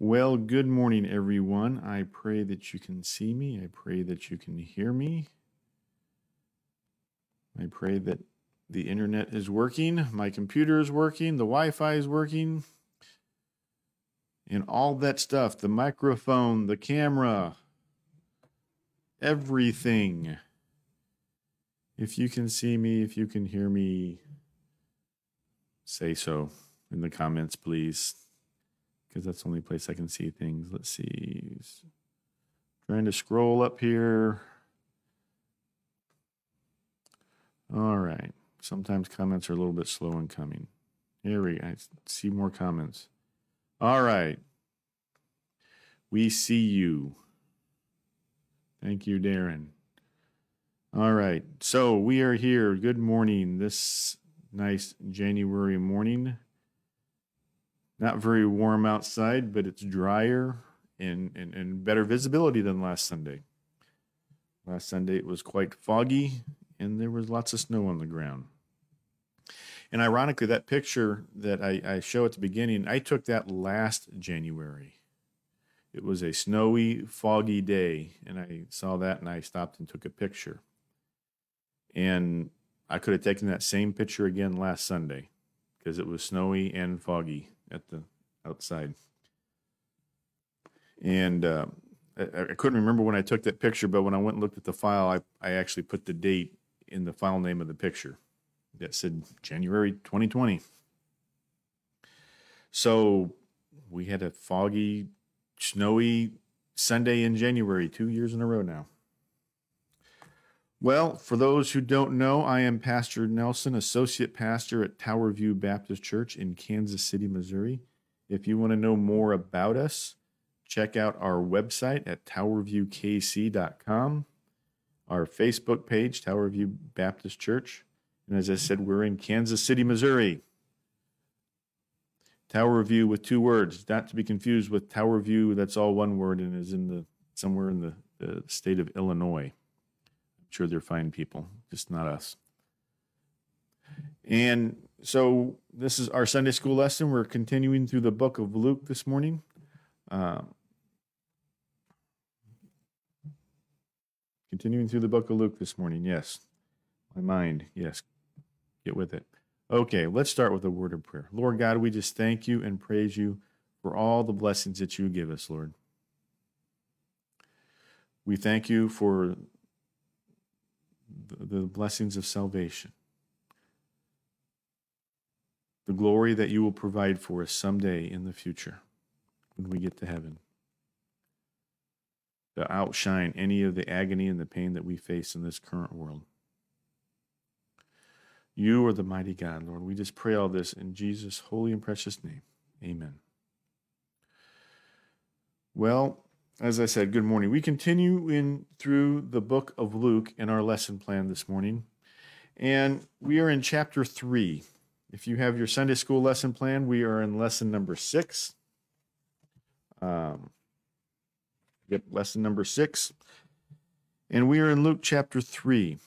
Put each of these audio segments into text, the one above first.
Well, good morning, everyone. I pray that you can see me. I pray that you can hear me. I pray that the internet is working, my computer is working, the Wi Fi is working, and all that stuff the microphone, the camera, everything. If you can see me, if you can hear me, say so in the comments, please, because that's the only place I can see things. Let's see. Trying to scroll up here. All right. Sometimes comments are a little bit slow in coming. Here we. I see more comments. All right. We see you. Thank you, Darren. All right. So we are here. Good morning. This nice January morning. Not very warm outside, but it's drier and, and, and better visibility than last Sunday. Last Sunday it was quite foggy and there was lots of snow on the ground. And ironically, that picture that I, I show at the beginning, I took that last January. It was a snowy, foggy day, and I saw that and I stopped and took a picture. And I could have taken that same picture again last Sunday because it was snowy and foggy at the outside. And uh, I, I, couldn't remember when I took that picture, but when I went and looked at the file, I, I actually put the date in the file name of the picture that said January 2020. So we had a foggy, snowy Sunday in January, two years in a row now. Well, for those who don't know, I am Pastor Nelson, Associate Pastor at Tower View Baptist Church in Kansas City, Missouri. If you want to know more about us, check out our website at towerviewkc.com, our Facebook page, Tower View Baptist Church. And as I said, we're in Kansas City, Missouri. Tower View with two words, not to be confused with Towerview, that's all one word and is in the somewhere in the, the state of Illinois sure they're fine people, just not us. And so this is our Sunday school lesson. We're continuing through the book of Luke this morning. Uh, continuing through the book of Luke this morning. Yes. My mind. Yes. Get with it. Okay, let's start with a word of prayer. Lord God, we just thank you and praise you for all the blessings that you give us, Lord. We thank you for the, blessings of salvation, the glory that you will provide for us someday in the future when we get to heaven, to outshine any of the agony and the pain that we face in this current world. You are the mighty God, Lord. We just pray all this in Jesus' holy and precious name. Amen. Well, as I said, good morning. We continue in through the book of Luke in our lesson plan this morning, and we are in chapter three. If you have your Sunday school lesson plan, we are in lesson number six. Um, yep, lesson number six, and we are in Luke chapter three.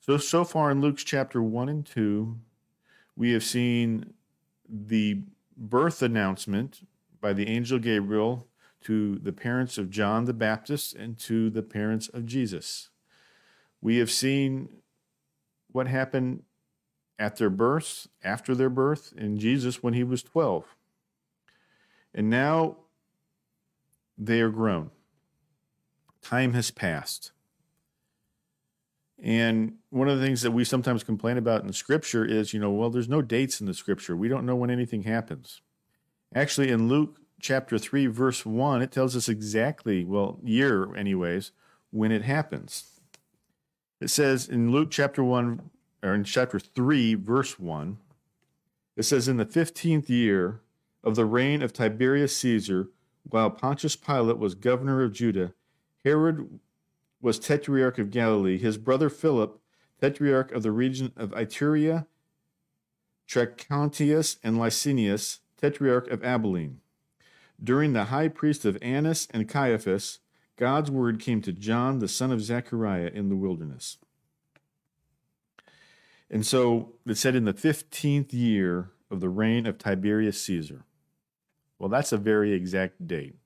So so far in Luke's chapter one and two, we have seen the birth announcement by the angel Gabriel to the parents of John the Baptist and to the parents of Jesus. We have seen what happened at their birth, after their birth, in Jesus when he was 12. And now they are grown. Time has passed. And one of the things that we sometimes complain about in scripture is, you know, well, there's no dates in the scripture. We don't know when anything happens. Actually, in Luke chapter 3, verse 1, it tells us exactly, well, year, anyways, when it happens. It says in Luke chapter 1, or in chapter 3, verse 1, it says, In the 15th year of the reign of Tiberius Caesar, while Pontius Pilate was governor of Judah, Herod was tetrarch of Galilee, his brother Philip, tetrarch of the region of Iturea, Trachonitis, and Lysanias, tetrarch of Abilene. During the high priest of Annas and Caiaphas, God's word came to John, the son of Zechariah, in the wilderness. And so it said in the 15th year of the reign of Tiberius Caesar. Well, that's a very exact date.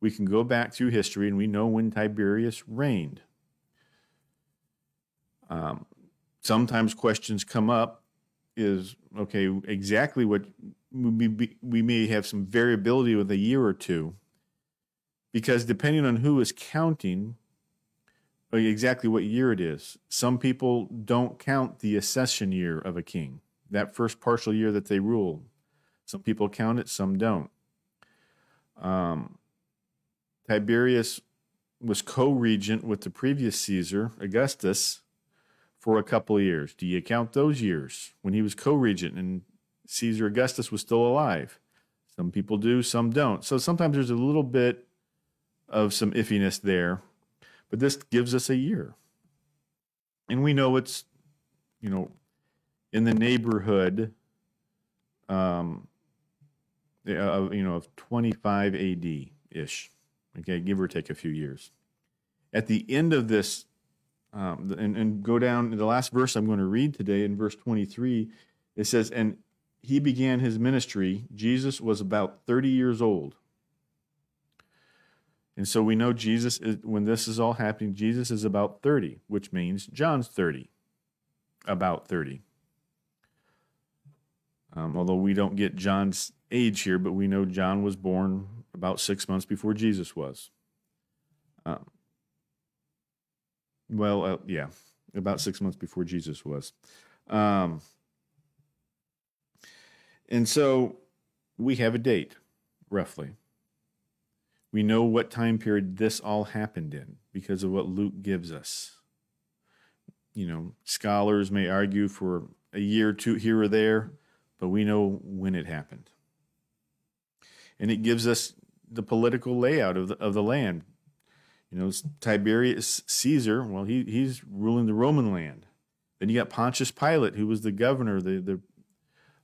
We can go back through history and we know when Tiberius reigned. Um, sometimes questions come up is okay, exactly what we, may have some variability with a year or two because depending on who is counting, exactly what year it is. Some people don't count the accession year of a king, that first partial year that they ruled. Some people count it, some don't. Um, Tiberius was co regent with the previous Caesar, Augustus, for a couple of years. Do you count those years when he was co regent and Caesar Augustus was still alive? Some people do, some don't. So sometimes there's a little bit of some iffiness there but this gives us a year. And we know it's, you know, in the neighborhood um, of, you know, of 25 AD ish. Okay, give or take a few years. At the end of this, um, and, and go down the last verse I'm going to read today in verse 23, it says, And he began his ministry. Jesus was about 30 years old and so we know Jesus, is, when this is all happening, Jesus is about 30, which means John's 30, about 30. Um, although we don't get John's age here, but we know John was born about six months before Jesus was. Um, well, uh, yeah, about six months before Jesus was. Um, and so we have a date, roughly. We know what time period this all happened in because of what Luke gives us. You know, scholars may argue for a year or two here or there, but we know when it happened. And it gives us the political layout of the, of the land. You know, Tiberius Caesar, well, he, he's ruling the Roman land. Then you got Pontius Pilate, who was the governor the, the,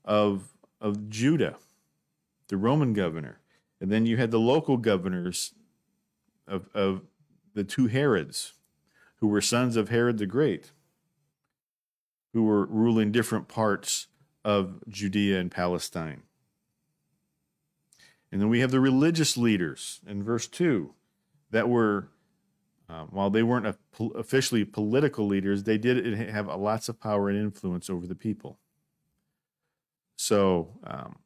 of, of Judah, the Roman governor. And then you had the local governors of, of the two Herods, who were sons of Herod the Great, who were ruling different parts of Judea and Palestine. And then we have the religious leaders in verse 2 that were, uh, while they weren't officially political leaders, they did have lots of power and influence over the people. So um,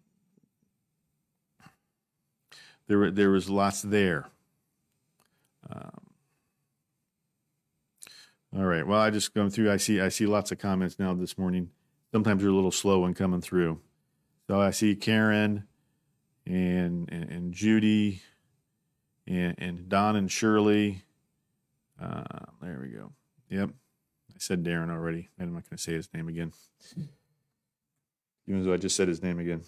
there there was lots there. Um, all right. Well, I just going through. I see I see lots of comments now this morning. Sometimes they're a little slow in coming through. So I see Karen and and, and Judy and, and Don and Shirley. Uh, there we go. Yep. I said Darren already. I'm not going to say his name again. Even though I just said his name again.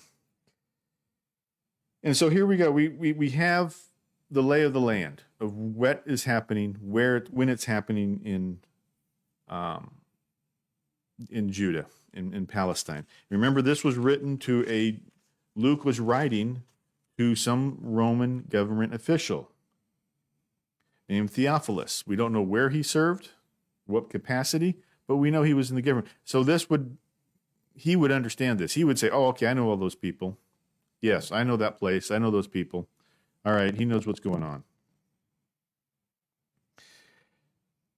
And so here we go. We, we, we have the lay of the land of what is happening, where, when it's happening in, um, in Judah, in, in Palestine. Remember, this was written to a, Luke was writing to some Roman government official named Theophilus. We don't know where he served, what capacity, but we know he was in the government. So this would, he would understand this. He would say, oh, okay, I know all those people. Yes, I know that place. I know those people. All right, he knows what's going on.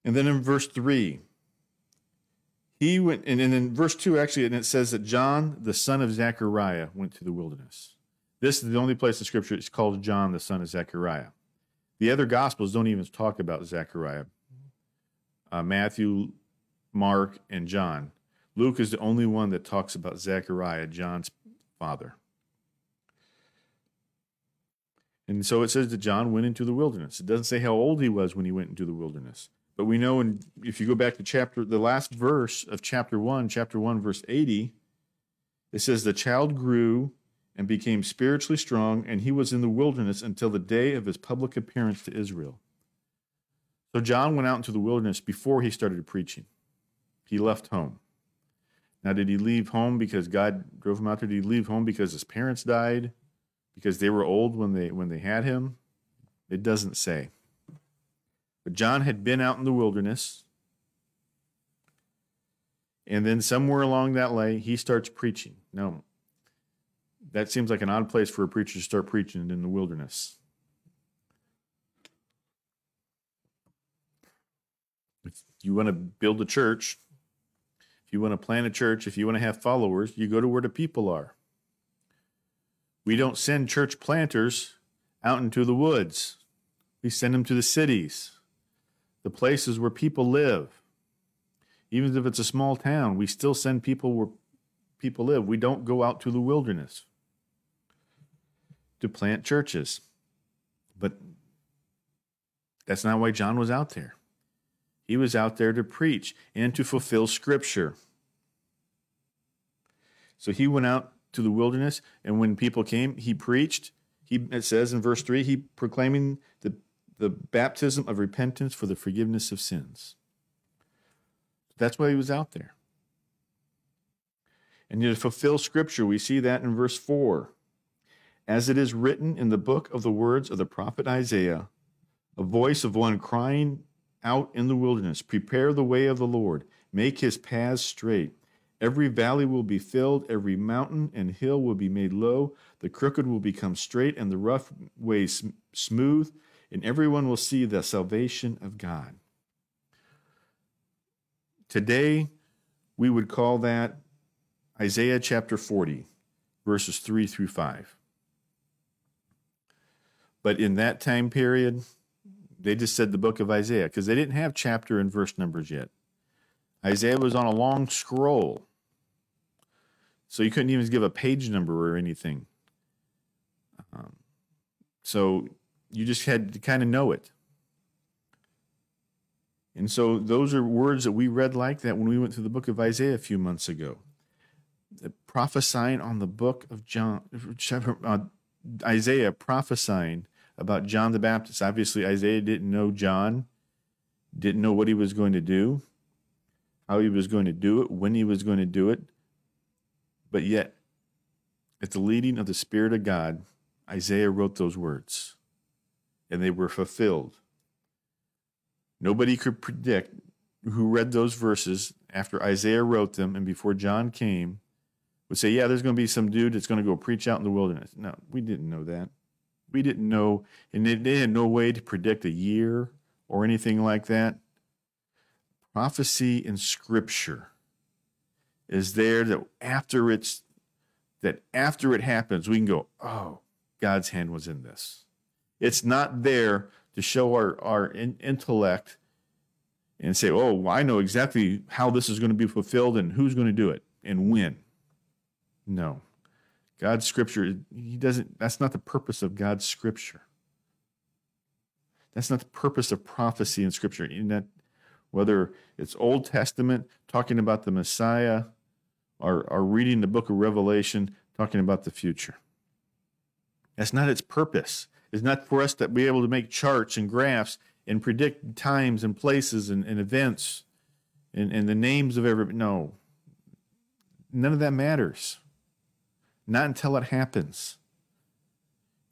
And then in verse 3, he went, and, and in verse 2, actually, and it says that John, the son of Zechariah, went to the wilderness. This is the only place in Scripture it's called John, the son of Zechariah. The other Gospels don't even talk about Zechariah. Uh, Matthew, Mark, and John. Luke is the only one that talks about Zechariah, John's father. And so it says that John went into the wilderness. It doesn't say how old he was when he went into the wilderness. But we know, and if you go back to chapter, the last verse of chapter 1, chapter 1, verse 80, it says, The child grew and became spiritually strong, and he was in the wilderness until the day of his public appearance to Israel. So John went out into the wilderness before he started preaching. He left home. Now, did he leave home because God drove him out there? Did he leave home because his parents died? because they were old when they when they had him? It doesn't say. But John had been out in the wilderness. And then somewhere along that way, he starts preaching. Now, that seems like an odd place for a preacher to start preaching in the wilderness. If you want to build a church, you want to plant a church, if you want to have followers, you go to where the people are. We don't send church planters out into the woods. We send them to the cities, the places where people live. Even if it's a small town, we still send people where people live. We don't go out to the wilderness to plant churches. But that's not why John was out there. He was out there to preach and to fulfill scripture. So he went out to the wilderness, and when people came, he preached. He it says in verse 3, he proclaiming the, the baptism of repentance for the forgiveness of sins. That's why he was out there. And to fulfill scripture, we see that in verse 4. As it is written in the book of the words of the prophet Isaiah, a voice of one crying out in the wilderness, Prepare the way of the Lord, make his paths straight. Every valley will be filled, every mountain and hill will be made low, the crooked will become straight, and the rough ways smooth, and everyone will see the salvation of God. Today, we would call that Isaiah chapter 40, verses 3 through 5. But in that time period, they just said the book of Isaiah because they didn't have chapter and verse numbers yet. Isaiah was on a long scroll. So you couldn't even give a page number or anything. Um, so you just had to kind of know it. And so those are words that we read like that when we went through the book of Isaiah a few months ago. prophesying on the book of John, uh, Isaiah prophesying about John the Baptist. Obviously, Isaiah didn't know John, didn't know what he was going to do, how he was going to do it, when he was going to do it. But yet, at the leading of the Spirit of God, Isaiah wrote those words, and they were fulfilled. Nobody could predict who read those verses after Isaiah wrote them and before John came would say, Yeah, there's going to be some dude that's going to go preach out in the wilderness. No, we didn't know that. We didn't know, and they, had no way to predict a year or anything like that. Prophecy in Scripture is there that after it's that after it happens, we can go, oh, God's hand was in this. It's not there to show our, our in, intellect and say, oh, well, I know exactly how this is going to be fulfilled and who's going to do it and when. No. God's scripture, he doesn't, that's not the purpose of God's scripture. That's not the purpose of prophecy in scripture. In that, whether it's Old Testament talking about the Messiah or, or reading the book of Revelation talking about the future. That's not its purpose. It's not for us to be able to make charts and graphs and predict times and places and, and events and, and the names of every. No. None of that matters not until it happens.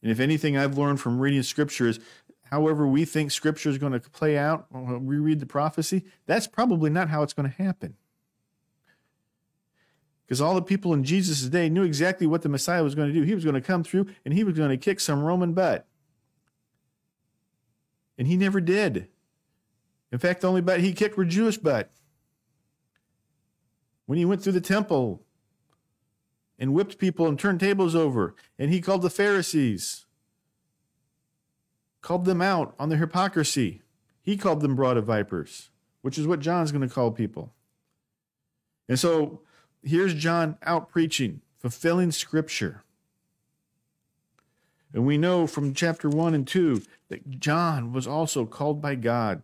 And if anything I've learned from reading scripture is however we think scripture is going to play out when we read the prophecy, that's probably not how it's going to happen. Because all the people in Jesus' day knew exactly what the Messiah was going to do. He was going to come through and he was going to kick some Roman butt. And he never did. In fact, the only butt he kicked were Jewish butt. When he went through the temple, and whipped people and turned tables over. And he called the Pharisees, called them out on their hypocrisy. He called them brood of vipers, which is what John's going to call people. And so here's John out preaching, fulfilling scripture. And we know from chapter 1 and 2 that John was also called by God,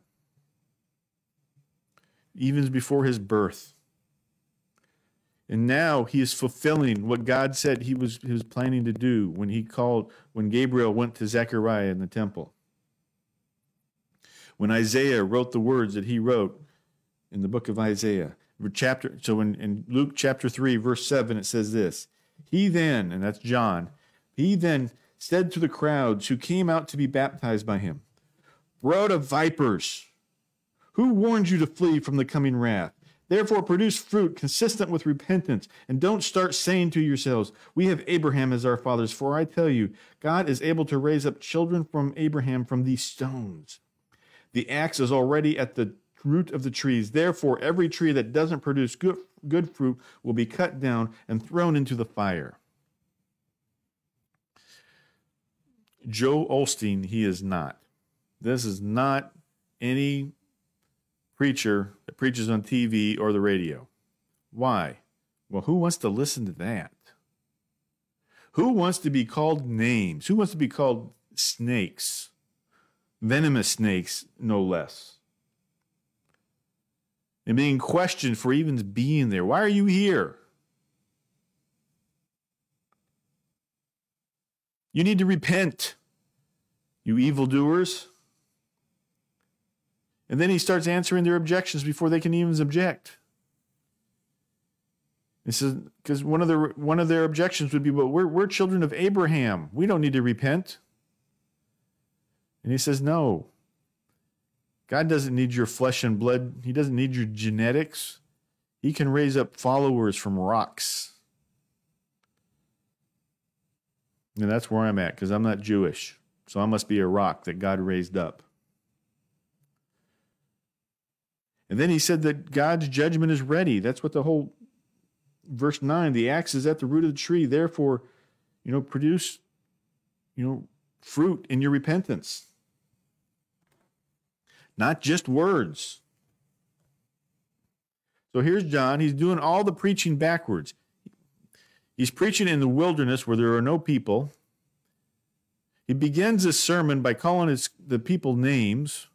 even before his birth. And now he is fulfilling what God said he was, he was planning to do when he called, when Gabriel went to Zechariah in the temple. When Isaiah wrote the words that he wrote in the book of Isaiah. Chapter, so in, in Luke chapter 3, verse 7, it says this He then, and that's John, he then said to the crowds who came out to be baptized by him, Brood of vipers, who warned you to flee from the coming wrath? Therefore, produce fruit consistent with repentance, and don't start saying to yourselves, We have Abraham as our fathers. For I tell you, God is able to raise up children from Abraham from these stones. The axe is already at the root of the trees. Therefore, every tree that doesn't produce good, good fruit will be cut down and thrown into the fire. Joel Osteen, he is not. This is not any preacher that preaches on TV or the radio. Why? Well, who wants to listen to that? Who wants to be called names? Who wants to be called snakes? Venomous snakes, no less. And being questioned for even being there. Why are you here? You need to repent, you evildoers. And then he starts answering their objections before they can even object. He says, because one of their one of their objections would be, well, we're we're children of Abraham. We don't need to repent. And he says, no. God doesn't need your flesh and blood. He doesn't need your genetics. He can raise up followers from rocks. And that's where I'm at because I'm not Jewish. So I must be a rock that God raised up. And then he said that God's judgment is ready. That's what the whole verse 9 the axe is at the root of the tree. Therefore, you know, produce, you know, fruit in your repentance. Not just words. So here's John. He's doing all the preaching backwards. He's preaching in the wilderness where there are no people. He begins his sermon by calling his, the people names.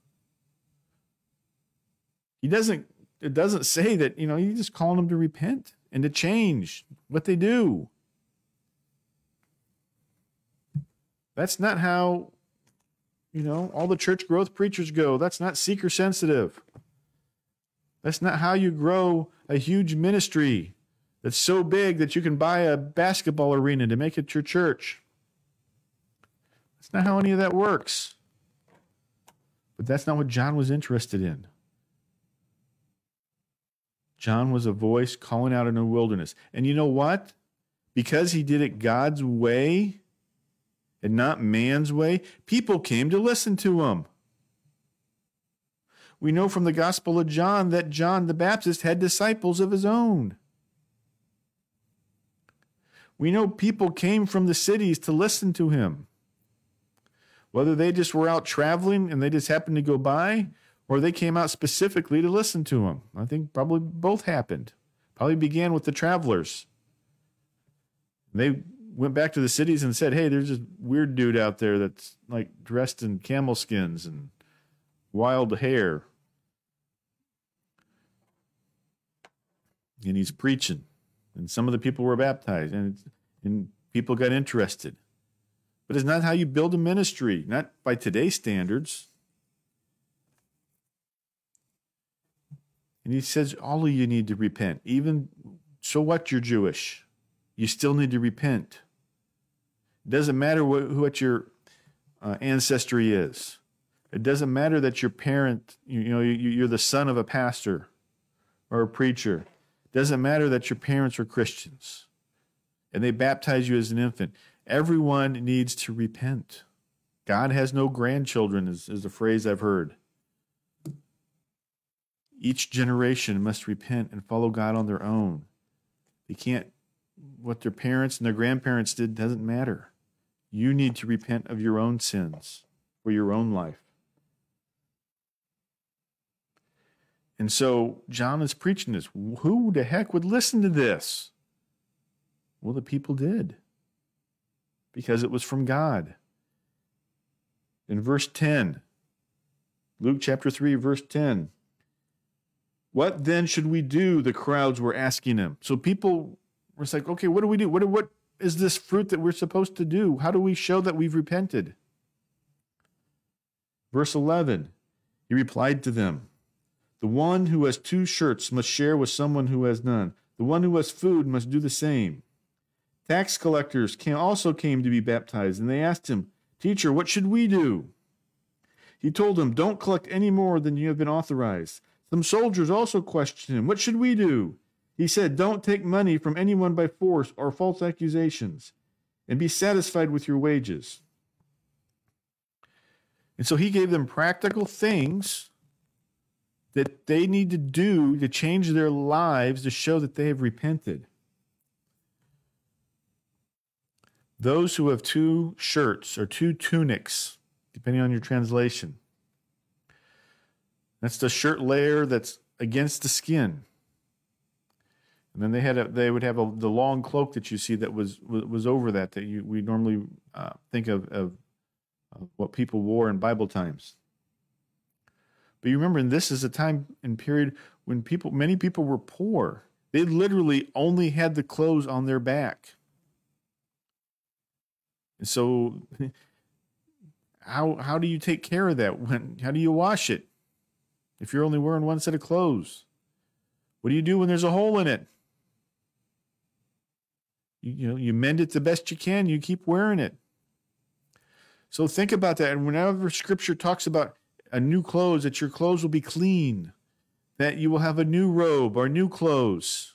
He doesn't it doesn't say that, you know, he's just calling them to repent and to change what they do. That's not how, you know, all the church growth preachers go. That's not seeker sensitive. That's not how you grow a huge ministry that's so big that you can buy a basketball arena to make it your church. That's not how any of that works. But that's not what John was interested in. John was a voice calling out in the wilderness. And you know what? Because he did it God's way and not man's way, people came to listen to him. We know from the Gospel of John that John the Baptist had disciples of his own. We know people came from the cities to listen to him. Whether they just were out traveling and they just happened to go by, or they came out specifically to listen to him. I think probably both happened. Probably began with the travelers. They went back to the cities and said, "Hey, there's this weird dude out there that's like dressed in camel skins and wild hair, and he's preaching." And some of the people were baptized, and and people got interested. But it's not how you build a ministry, not by today's standards. And he says, all of you need to repent. Even so, what you're Jewish, you still need to repent. It doesn't matter what, what your uh, ancestry is. It doesn't matter that your parent, you, you know, you, you're the son of a pastor or a preacher. It doesn't matter that your parents were Christians and they baptize you as an infant. Everyone needs to repent. God has no grandchildren, is, is a phrase I've heard. Each generation must repent and follow God on their own. They can't, what their parents and their grandparents did doesn't matter. You need to repent of your own sins for your own life. And so John is preaching this. Who the heck would listen to this? Well, the people did because it was from God. In verse 10, Luke chapter 3, verse 10, what then should we do? The crowds were asking him. So people were like, okay, what do we do? What, what is this fruit that we're supposed to do? How do we show that we've repented? Verse 11, he replied to them, The one who has two shirts must share with someone who has none. The one who has food must do the same. Tax collectors came, also came to be baptized, and they asked him, Teacher, what should we do? He told them, Don't collect any more than you have been authorized Some soldiers also questioned him, What should we do? He said, Don't take money from anyone by force or false accusations, and be satisfied with your wages. And so he gave them practical things that they need to do to change their lives to show that they have repented. Those who have two shirts or two tunics, depending on your translation, that's the shirt layer that's against the skin. And then they had a, they would have a, the long cloak that you see that was was over that that you we normally uh, think of, of, what people wore in Bible times. But you remember, this is a time and period when people many people were poor. They literally only had the clothes on their back. And so how how do you take care of that when how do you wash it? If you're only wearing one set of clothes? What do you do when there's a hole in it? You, you know, you mend it the best you can, you keep wearing it. So think about that. And whenever scripture talks about a new clothes, that your clothes will be clean, that you will have a new robe or new clothes.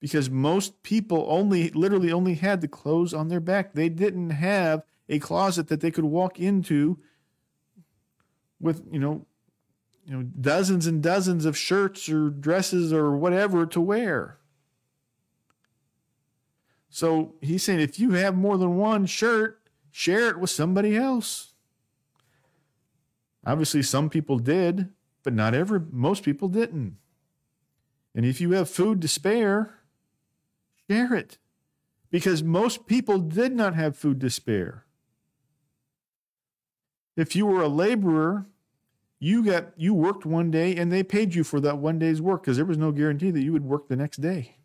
Because most people only literally only had the clothes on their back. They didn't have a closet that they could walk into with, you know, you know dozens and dozens of shirts or dresses or whatever to wear. So he's saying if you have more than one shirt, share it with somebody else. Obviously, some people did, but not every most people didn't. And if you have food to spare, share it. Because most people did not have food to spare. If you were a laborer you got you worked one day and they paid you for that one day's work because there was no guarantee that you would work the next day.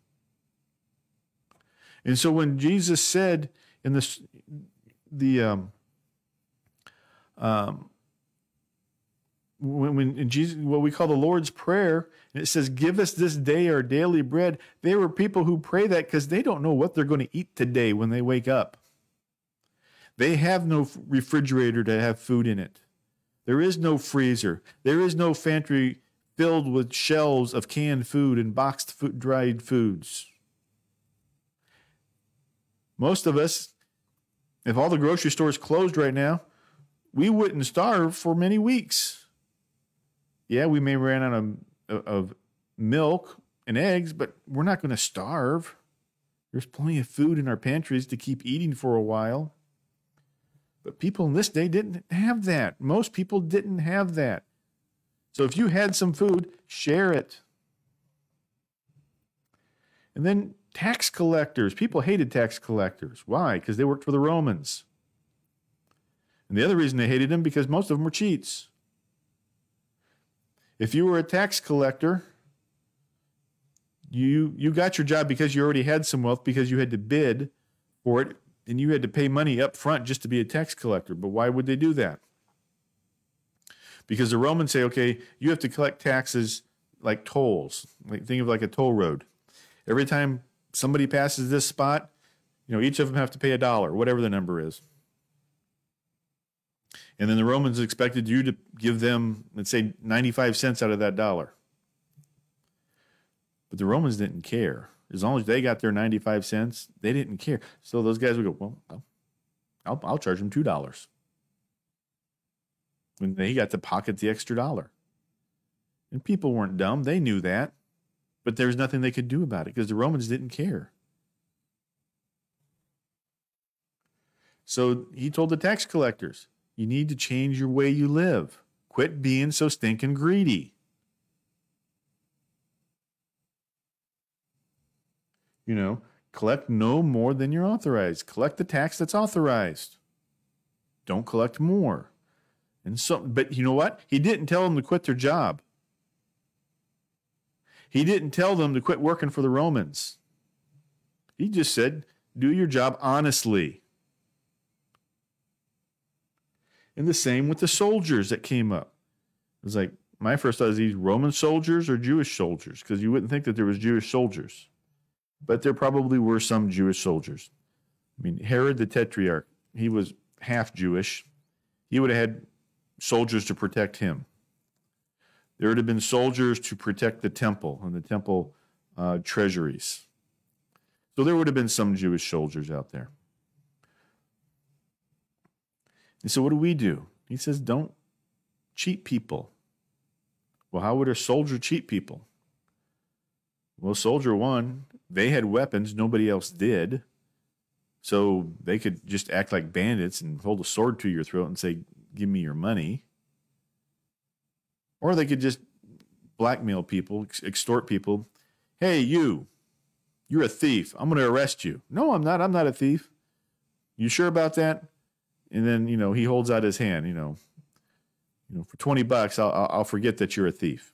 And so when Jesus said in this the um, um, when, when Jesus what we call the Lord's prayer, and it says, "Give us this day our daily bread." They were people who pray that because they don't know what they're going to eat today when they wake up. They have no refrigerator to have food in it. There is no freezer. There is no pantry filled with shelves of canned food and boxed food, dried foods. Most of us, if all the grocery stores closed right now, we wouldn't starve for many weeks. Yeah, we may run out of, of milk and eggs, but we're not going to starve. There's plenty of food in our pantries to keep eating for a while. But people in this day didn't have that. Most people didn't have that. So if you had some food, share it. And then tax collectors. People hated tax collectors. Why? Because they worked for the Romans. And the other reason they hated them because most of them were cheats. If you were a tax collector, you you got your job because you already had some wealth because you had to bid for it and you had to pay money up front just to be a tax collector. But why would they do that? Because the Romans say, okay, you have to collect taxes like tolls. Like think of like a toll road. Every time somebody passes this spot, you know, each of them have to pay a dollar, whatever the number is. And then the Romans expected you to give them, let's say, 95 cents out of that dollar. But the Romans didn't care. As long as they got their 95 cents, they didn't care. So those guys would go, well, I'll, I'll charge them $2. And they got to pocket the extra dollar. And people weren't dumb. They knew that. But there was nothing they could do about it because the Romans didn't care. So he told the tax collectors, you need to change your way you live. Quit being so stinking greedy. You know, collect no more than you're authorized. Collect the tax that's authorized. Don't collect more. And so, but you know what? He didn't tell them to quit their job. He didn't tell them to quit working for the Romans. He just said, do your job honestly. And the same with the soldiers that came up. It was like, my first thought is these Roman soldiers or Jewish soldiers? Because you wouldn't think that there was Jewish soldiers but there probably were some Jewish soldiers. I mean, Herod the Tetrarch, he was half Jewish. He would have had soldiers to protect him. There would have been soldiers to protect the temple and the temple uh, treasuries. So there would have been some Jewish soldiers out there. And so, what do we do? He says, don't cheat people. Well, how would a soldier cheat people? Well, soldier one, they had weapons, nobody else did. So they could just act like bandits and hold a sword to your throat and say, Give me your money. Or they could just blackmail people, extort people. Hey, you, you're a thief. I'm going to arrest you. No, I'm not. I'm not a thief. You sure about that? And then, you know, he holds out his hand, you know, you know, for 20 bucks, I'll, I'll forget that you're a thief.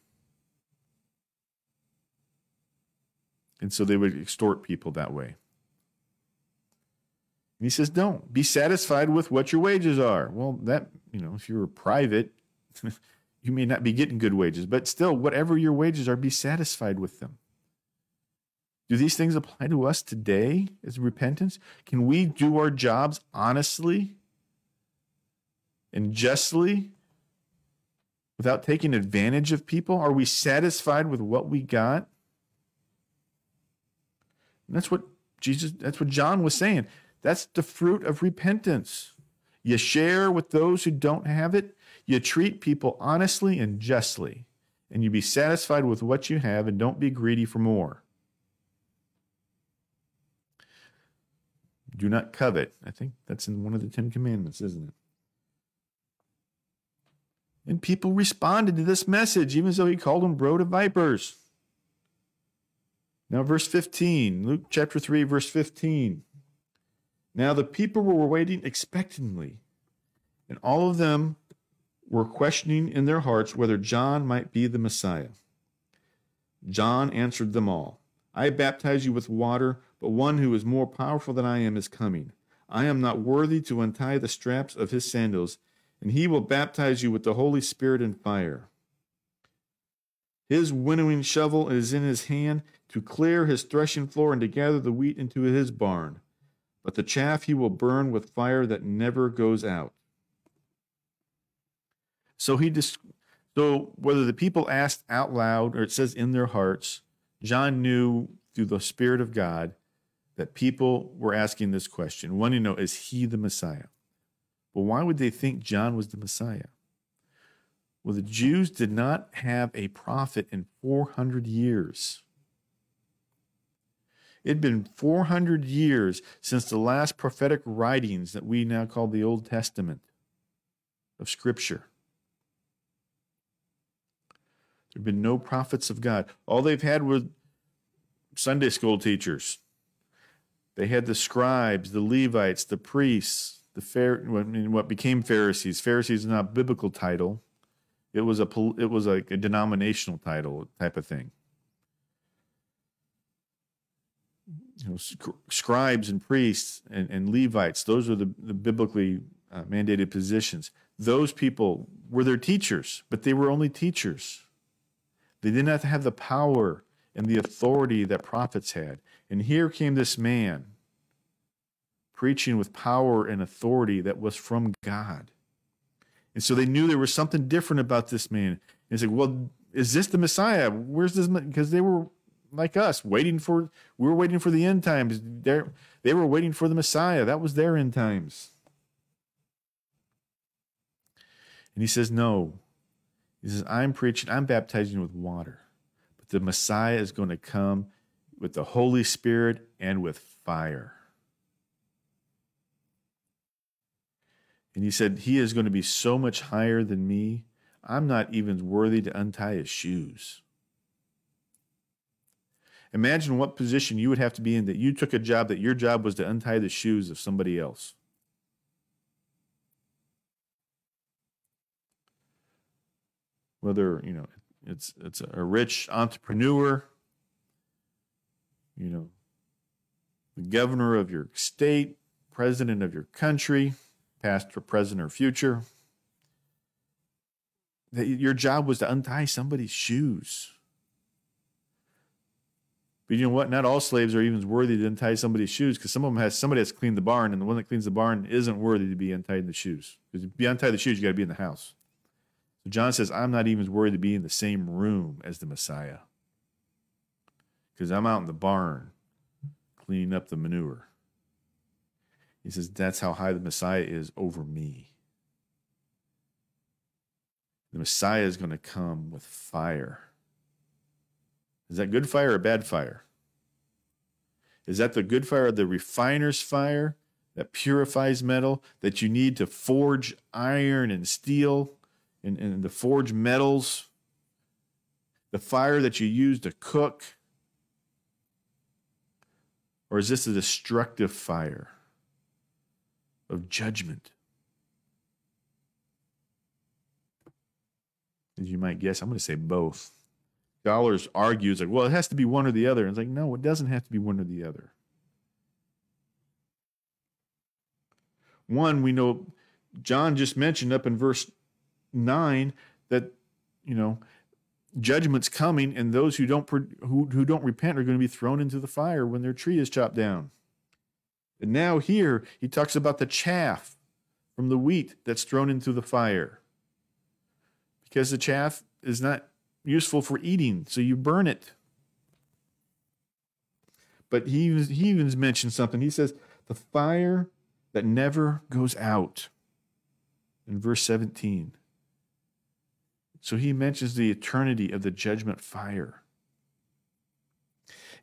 And so they would extort people that way. And he says, don't be satisfied with what your wages are. Well, that, you know, if you're private, you may not be getting good wages, but still, whatever your wages are, be satisfied with them. Do these things apply to us today as repentance? Can we do our jobs honestly and justly without taking advantage of people? Are we satisfied with what we got? And that's what Jesus, that's what John was saying. That's the fruit of repentance. You share with those who don't have it. You treat people honestly and justly. And you be satisfied with what you have and don't be greedy for more. Do not covet. I think that's in one of the Ten Commandments, isn't it? And people responded to this message, even though he called them brood of vipers. Now, verse 15, Luke chapter 3, verse 15. Now the people were waiting expectantly, and all of them were questioning in their hearts whether John might be the Messiah. John answered them all I baptize you with water, but one who is more powerful than I am is coming. I am not worthy to untie the straps of his sandals, and he will baptize you with the Holy Spirit and fire. His winnowing shovel is in his hand to clear his threshing floor and to gather the wheat into his barn. But the chaff he will burn with fire that never goes out. So he dis- so whether the people asked out loud or it says in their hearts, John knew through the Spirit of God that people were asking this question, wanting to know, is he the Messiah? Well, why would they think John was the Messiah? Well, the Jews did not have a prophet in 400 years. It had been 400 years since the last prophetic writings that we now call the Old Testament of Scripture. There have been no prophets of God. All they've had were Sunday school teachers. They had the scribes, the Levites, the priests, the fair, what became Pharisees. Pharisees is not a biblical title. It was a it was like a denominational title type of thing. You know, scribes and priests and, and Levites; those are the, the biblically uh, mandated positions. Those people were their teachers, but they were only teachers. They did not have the power and the authority that prophets had. And here came this man preaching with power and authority that was from God. And so they knew there was something different about this man. And it's like, well, is this the Messiah? Where's this? Because they were like us, waiting for, we were waiting for the end times. they they were waiting for the Messiah. That was their end times. And he says, no. He says, I'm preaching, I'm baptizing with water. But the Messiah is going to come with the Holy Spirit and with fire. And he said, He is going to be so much higher than me, I'm not even worthy to untie his shoes. Imagine what position you would have to be in that you took a job that your job was to untie the shoes of somebody else. Whether, you know, it's it's a rich entrepreneur, you know, the governor of your state, president of your country, past or present or future. That your job was to untie somebody's shoes. But you know what? Not all slaves are even worthy to untie somebody's shoes because some of them has somebody has cleaned the barn, and the one that cleans the barn isn't worthy to be untied in the shoes. Because to be untied the shoes, you got to be in the house. So John says, I'm not even worthy to be in the same room as the Messiah because I'm out in the barn cleaning up the manure. He says, That's how high the Messiah is over me. The Messiah is going to come with fire. Is that good fire or bad fire? Is that the good fire, the refiner's fire that purifies metal that you need to forge iron and steel and, and to forge metals? The fire that you use to cook? Or is this a destructive fire of judgment? As you might guess, I'm going to say both. Scholars argue, it's like, well, it has to be one or the other. And it's like, no, it doesn't have to be one or the other. One, we know John just mentioned up in verse 9 that, you know, judgment's coming and those who don't who, who don't repent are going to be thrown into the fire when their tree is chopped down. And now here he talks about the chaff from the wheat that's thrown into the fire because the chaff is not useful for eating, so you burn it. But he, he even mentioned something. He says, the fire that never goes out in verse 17. So he mentions the eternity of the judgment fire.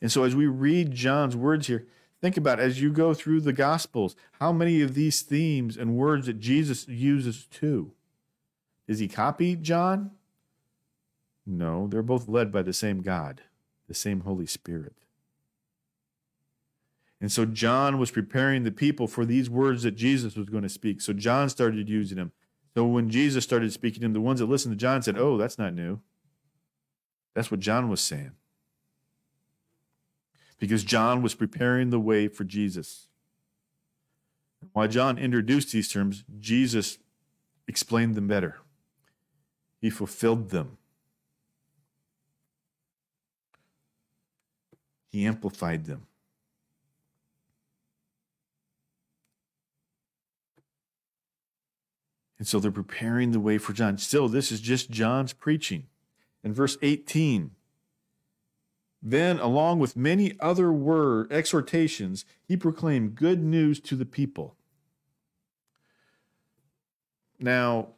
And so as we read John's words here, think about it, as you go through the Gospels, how many of these themes and words that Jesus uses too? Is he copy John? No, they're both led by the same God, the same Holy Spirit. And so John was preparing the people for these words that Jesus was going to speak. So John started using them. So when Jesus started speaking to them, the ones that listened to John said, Oh, that's not new. That's what John was saying. Because John was preparing the way for Jesus. While John introduced these terms, Jesus explained them better. He fulfilled them. He amplified them. And so they're preparing the way for John. Still, this is just John's preaching. In verse 18, then, along with many other word exhortations, he proclaimed good news to the people. Now,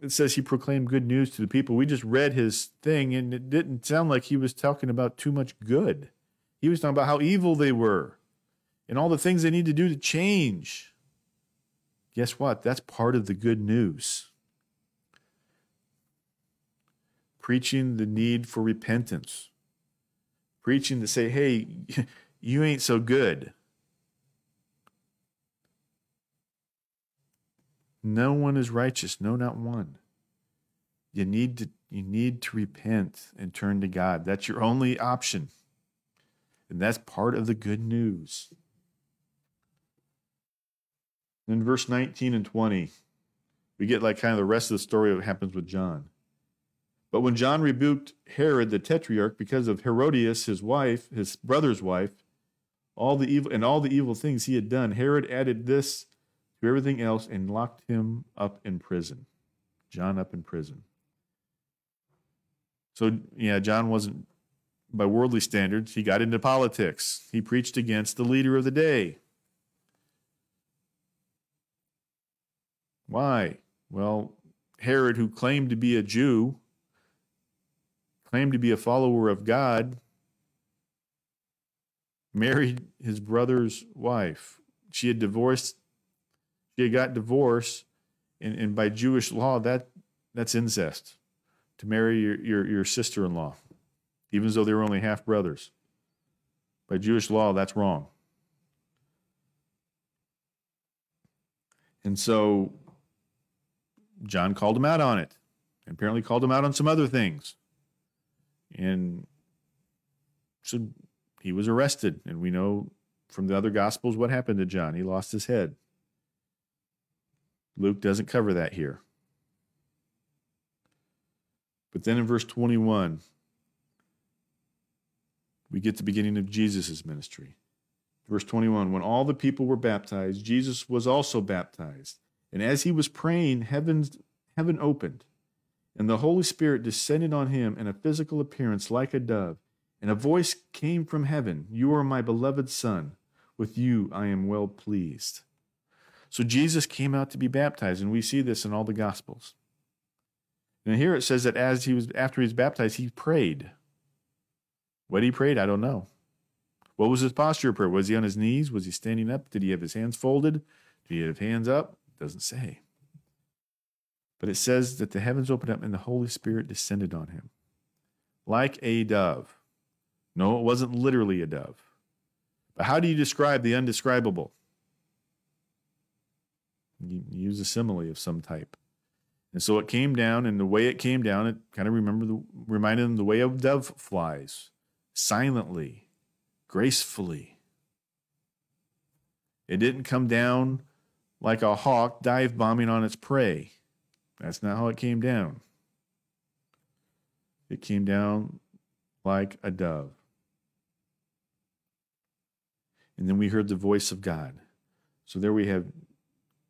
it says he proclaimed good news to the people. We just read his thing, and it didn't sound like he was talking about too much good. He was talking about how evil they were and all the things they need to do to change. Guess what? That's part of the good news. Preaching the need for repentance, preaching to say, hey, you ain't so good. No one is righteous, no, not one. You need to you need to repent and turn to God. That's your only option. And that's part of the good news. In verse 19 and 20, we get like kind of the rest of the story of what happens with John. But when John rebuked Herod the tetrarch because of Herodias, his wife, his brother's wife, all the evil and all the evil things he had done, Herod added this to everything else and locked him up in prison. John up in prison. So, yeah, John wasn't, by worldly standards, he got into politics. He preached against the leader of the day. Why? Well, Herod, who claimed to be a Jew, claimed to be a follower of God, married his brother's wife. She had divorced she had got divorced, and, and by Jewish law, that that's incest to marry your, your, your sister in law, even though they were only half brothers. By Jewish law, that's wrong. And so John called him out on it, and apparently called him out on some other things. And so he was arrested, and we know from the other gospels what happened to John. He lost his head. Luke doesn't cover that here. But then in verse 21, we get the beginning of Jesus' ministry. Verse 21 When all the people were baptized, Jesus was also baptized. And as he was praying, heavens, heaven opened, And the Holy Spirit descended on him in a physical appearance like a dove. And a voice came from heaven You are my beloved Son. With you I am well pleased. So Jesus came out to be baptized, and we see this in all the Gospels. And here it says that as he was after he was baptized, he prayed. What he prayed, I don't know. What was his posture of prayer? Was he on his knees? Was he standing up? Did he have his hands folded? Did he have hands up? Doesn't say. But it says that the heavens opened up and the Holy Spirit descended on him like a dove. No, it wasn't literally a dove. But how do you describe the undescribable? You use a simile of some type. And so it came down, and the way it came down, it kind of remember the, reminded them the way a dove flies, silently, gracefully. It didn't come down like a hawk dive bombing on its prey. That's not how it came down. It came down like a dove. And then we heard the voice of God. So there we have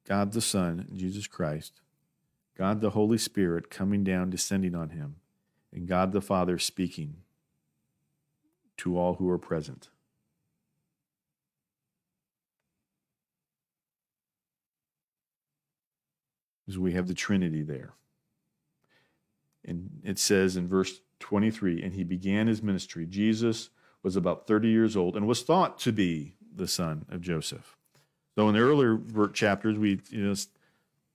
God the Son, Jesus Christ, God the Holy Spirit coming down, descending on him, and God the Father speaking to all who are present. As we have the Trinity there. And it says in verse 23 and he began his ministry. Jesus was about 30 years old and was thought to be the son of Joseph. So in the earlier chapters, we you know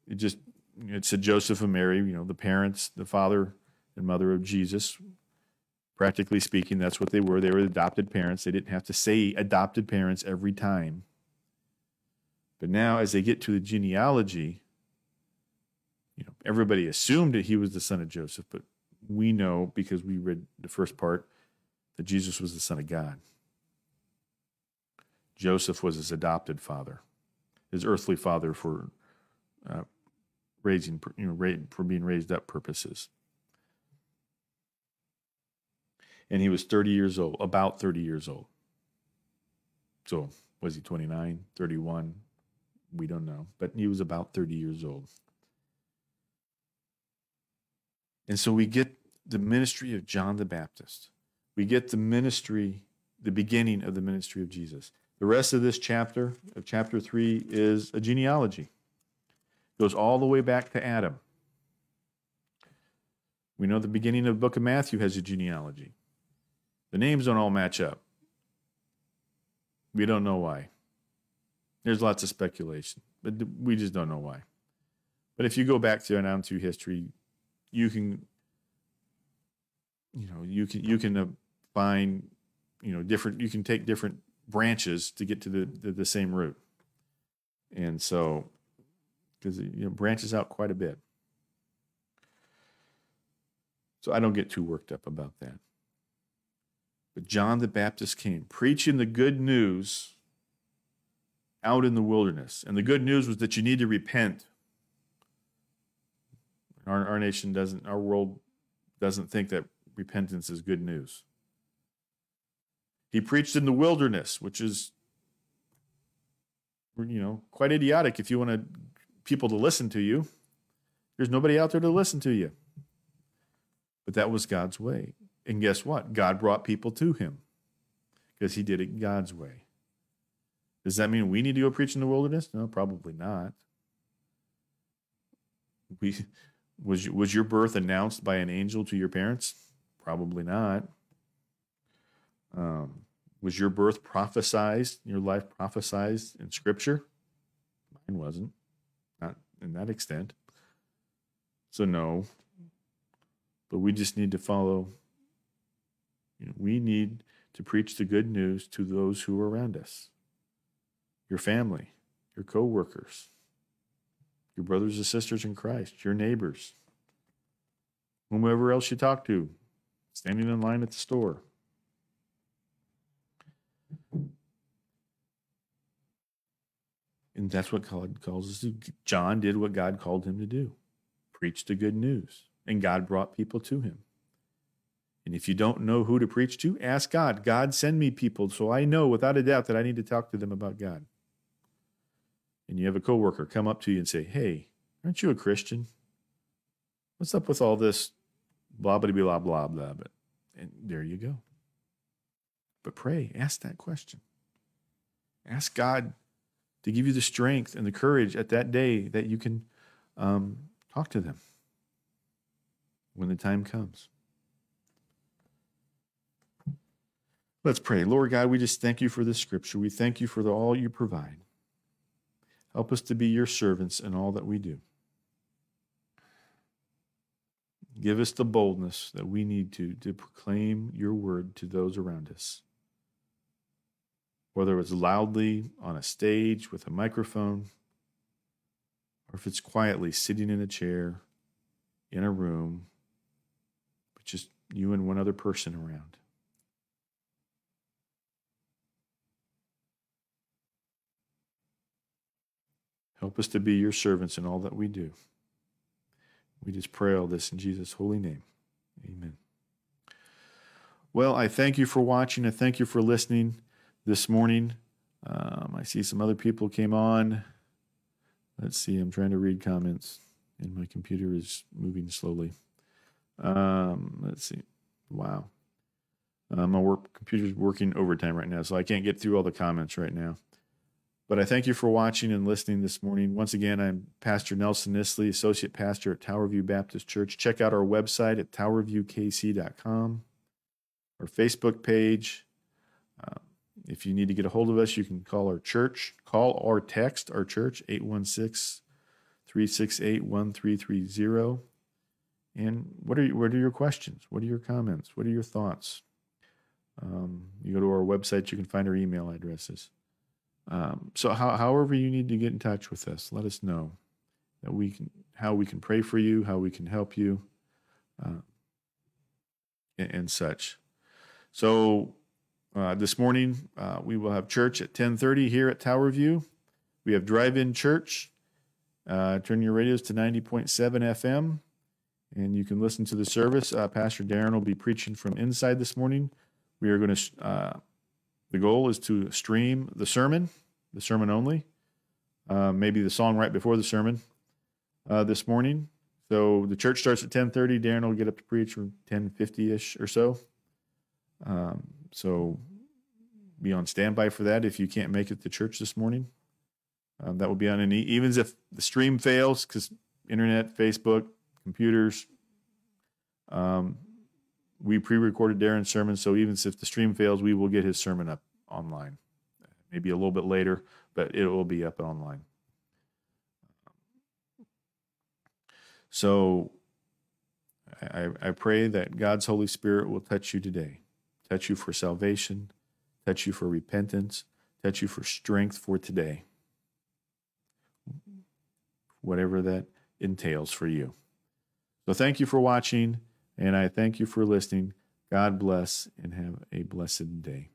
it just it said Joseph and Mary, you know, the parents, the father and mother of Jesus. Practically speaking, that's what they were. They were adopted parents. They didn't have to say adopted parents every time. But now, as they get to the genealogy, you know, everybody assumed that he was the son of Joseph, but we know because we read the first part that Jesus was the son of God. Joseph was his adopted father, his earthly father for uh, raising, you know, for being raised up purposes. And he was 30 years old, about 30 years old. So was he 29, 31? We don't know, but he was about 30 years old. And so we get the ministry of John the Baptist. We get the ministry, the beginning of the ministry of Jesus. The rest of this chapter, of chapter 3, is a genealogy. It goes all the way back to Adam. We know the beginning of the book of Matthew has a genealogy. The names don't all match up. We don't know why. There's lots of speculation, but we just don't know why. But if you go back to an through history, you can you know you can you can uh, find you know different you can take different branches to get to the the, the same root and so because it you know, branches out quite a bit so i don't get too worked up about that but john the baptist came preaching the good news out in the wilderness and the good news was that you need to repent our, our nation doesn't, our world doesn't think that repentance is good news. He preached in the wilderness, which is, you know, quite idiotic if you want people to listen to you. There's nobody out there to listen to you. But that was God's way. And guess what? God brought people to him because he did it God's way. Does that mean we need to go preach in the wilderness? No, probably not. We was was your birth announced by an angel to your parents? Probably not. Um, was your birth prophesied, your life prophesied in Scripture? Mine wasn't, not in that extent. So no. But we just need to follow. You know, we need to preach the good news to those who are around us, your family, your co-workers your brothers and sisters in Christ, your neighbors, whomever else you talk to, standing in line at the store. And that's what God calls us to. John did what God called him to do preach the good news. And God brought people to him. And if you don't know who to preach to, ask God. God, send me people so I know without a doubt that I need to talk to them about God and you have a coworker come up to you and say, "Hey, aren't you a Christian?" What's up with all this blah blah blah blah blah? And there you go. But pray, ask that question. Ask God to give you the strength and the courage at that day that you can um, talk to them when the time comes. Let's pray. Lord God, we just thank you for this scripture. We thank you for the, all you provide. Help us to be your servants in all that we do. Give us the boldness that we need to to proclaim your word to those around us. Whether it's loudly on a stage with a microphone, or if it's quietly sitting in a chair in a room with just you and one other person around. Help us to be your servants in all that we do. We just pray all this in Jesus' holy name. Amen. Well, I thank you for watching. I thank you for listening this morning. Um, I see some other people came on. Let's see. I'm trying to read comments, and my computer is moving slowly. Um, let's see. Wow. Uh, my work computer's working overtime right now, so I can't get through all the comments right now. But I thank you for watching and listening this morning. Once again, I'm Pastor Nelson Nisley, Associate Pastor at Towerview Baptist Church. Check out our website at towerviewkc.com, our Facebook page. Uh, if you need to get a hold of us, you can call our church, call or text our church, 816 368 1330. And what are, what are your questions? What are your comments? What are your thoughts? Um, you go to our website, you can find our email addresses. Um, so, how, however you need to get in touch with us, let us know that we can how we can pray for you, how we can help you, uh, and, and, such. So, uh, this morning uh, we will have church at ten thirty here at Towerview. We have drive-in church. Uh, turn your radios to ninety point seven FM, and you can listen to the service. Uh, Pastor Darren will be preaching from inside this morning. We are going to uh, the goal is to stream the sermon, the sermon only, uh, maybe the song right before the sermon uh, this morning. So the church starts at 10:30. Darren will get up to preach from 10:50ish or so. Um, so be on standby for that if you can't make it to church this morning. Um, that will be on any even if the stream fails because internet, Facebook, computers. Um, we pre-recorded Darren's sermon, so even if the stream fails, we will get his sermon up online. Maybe a little bit later, but it will be up online. So I, I pray that God's Holy Spirit will touch you today, touch you for salvation, touch you for repentance, touch you for strength for today, whatever that entails for you. So thank you for watching. And I thank you for listening. God bless and have a blessed day.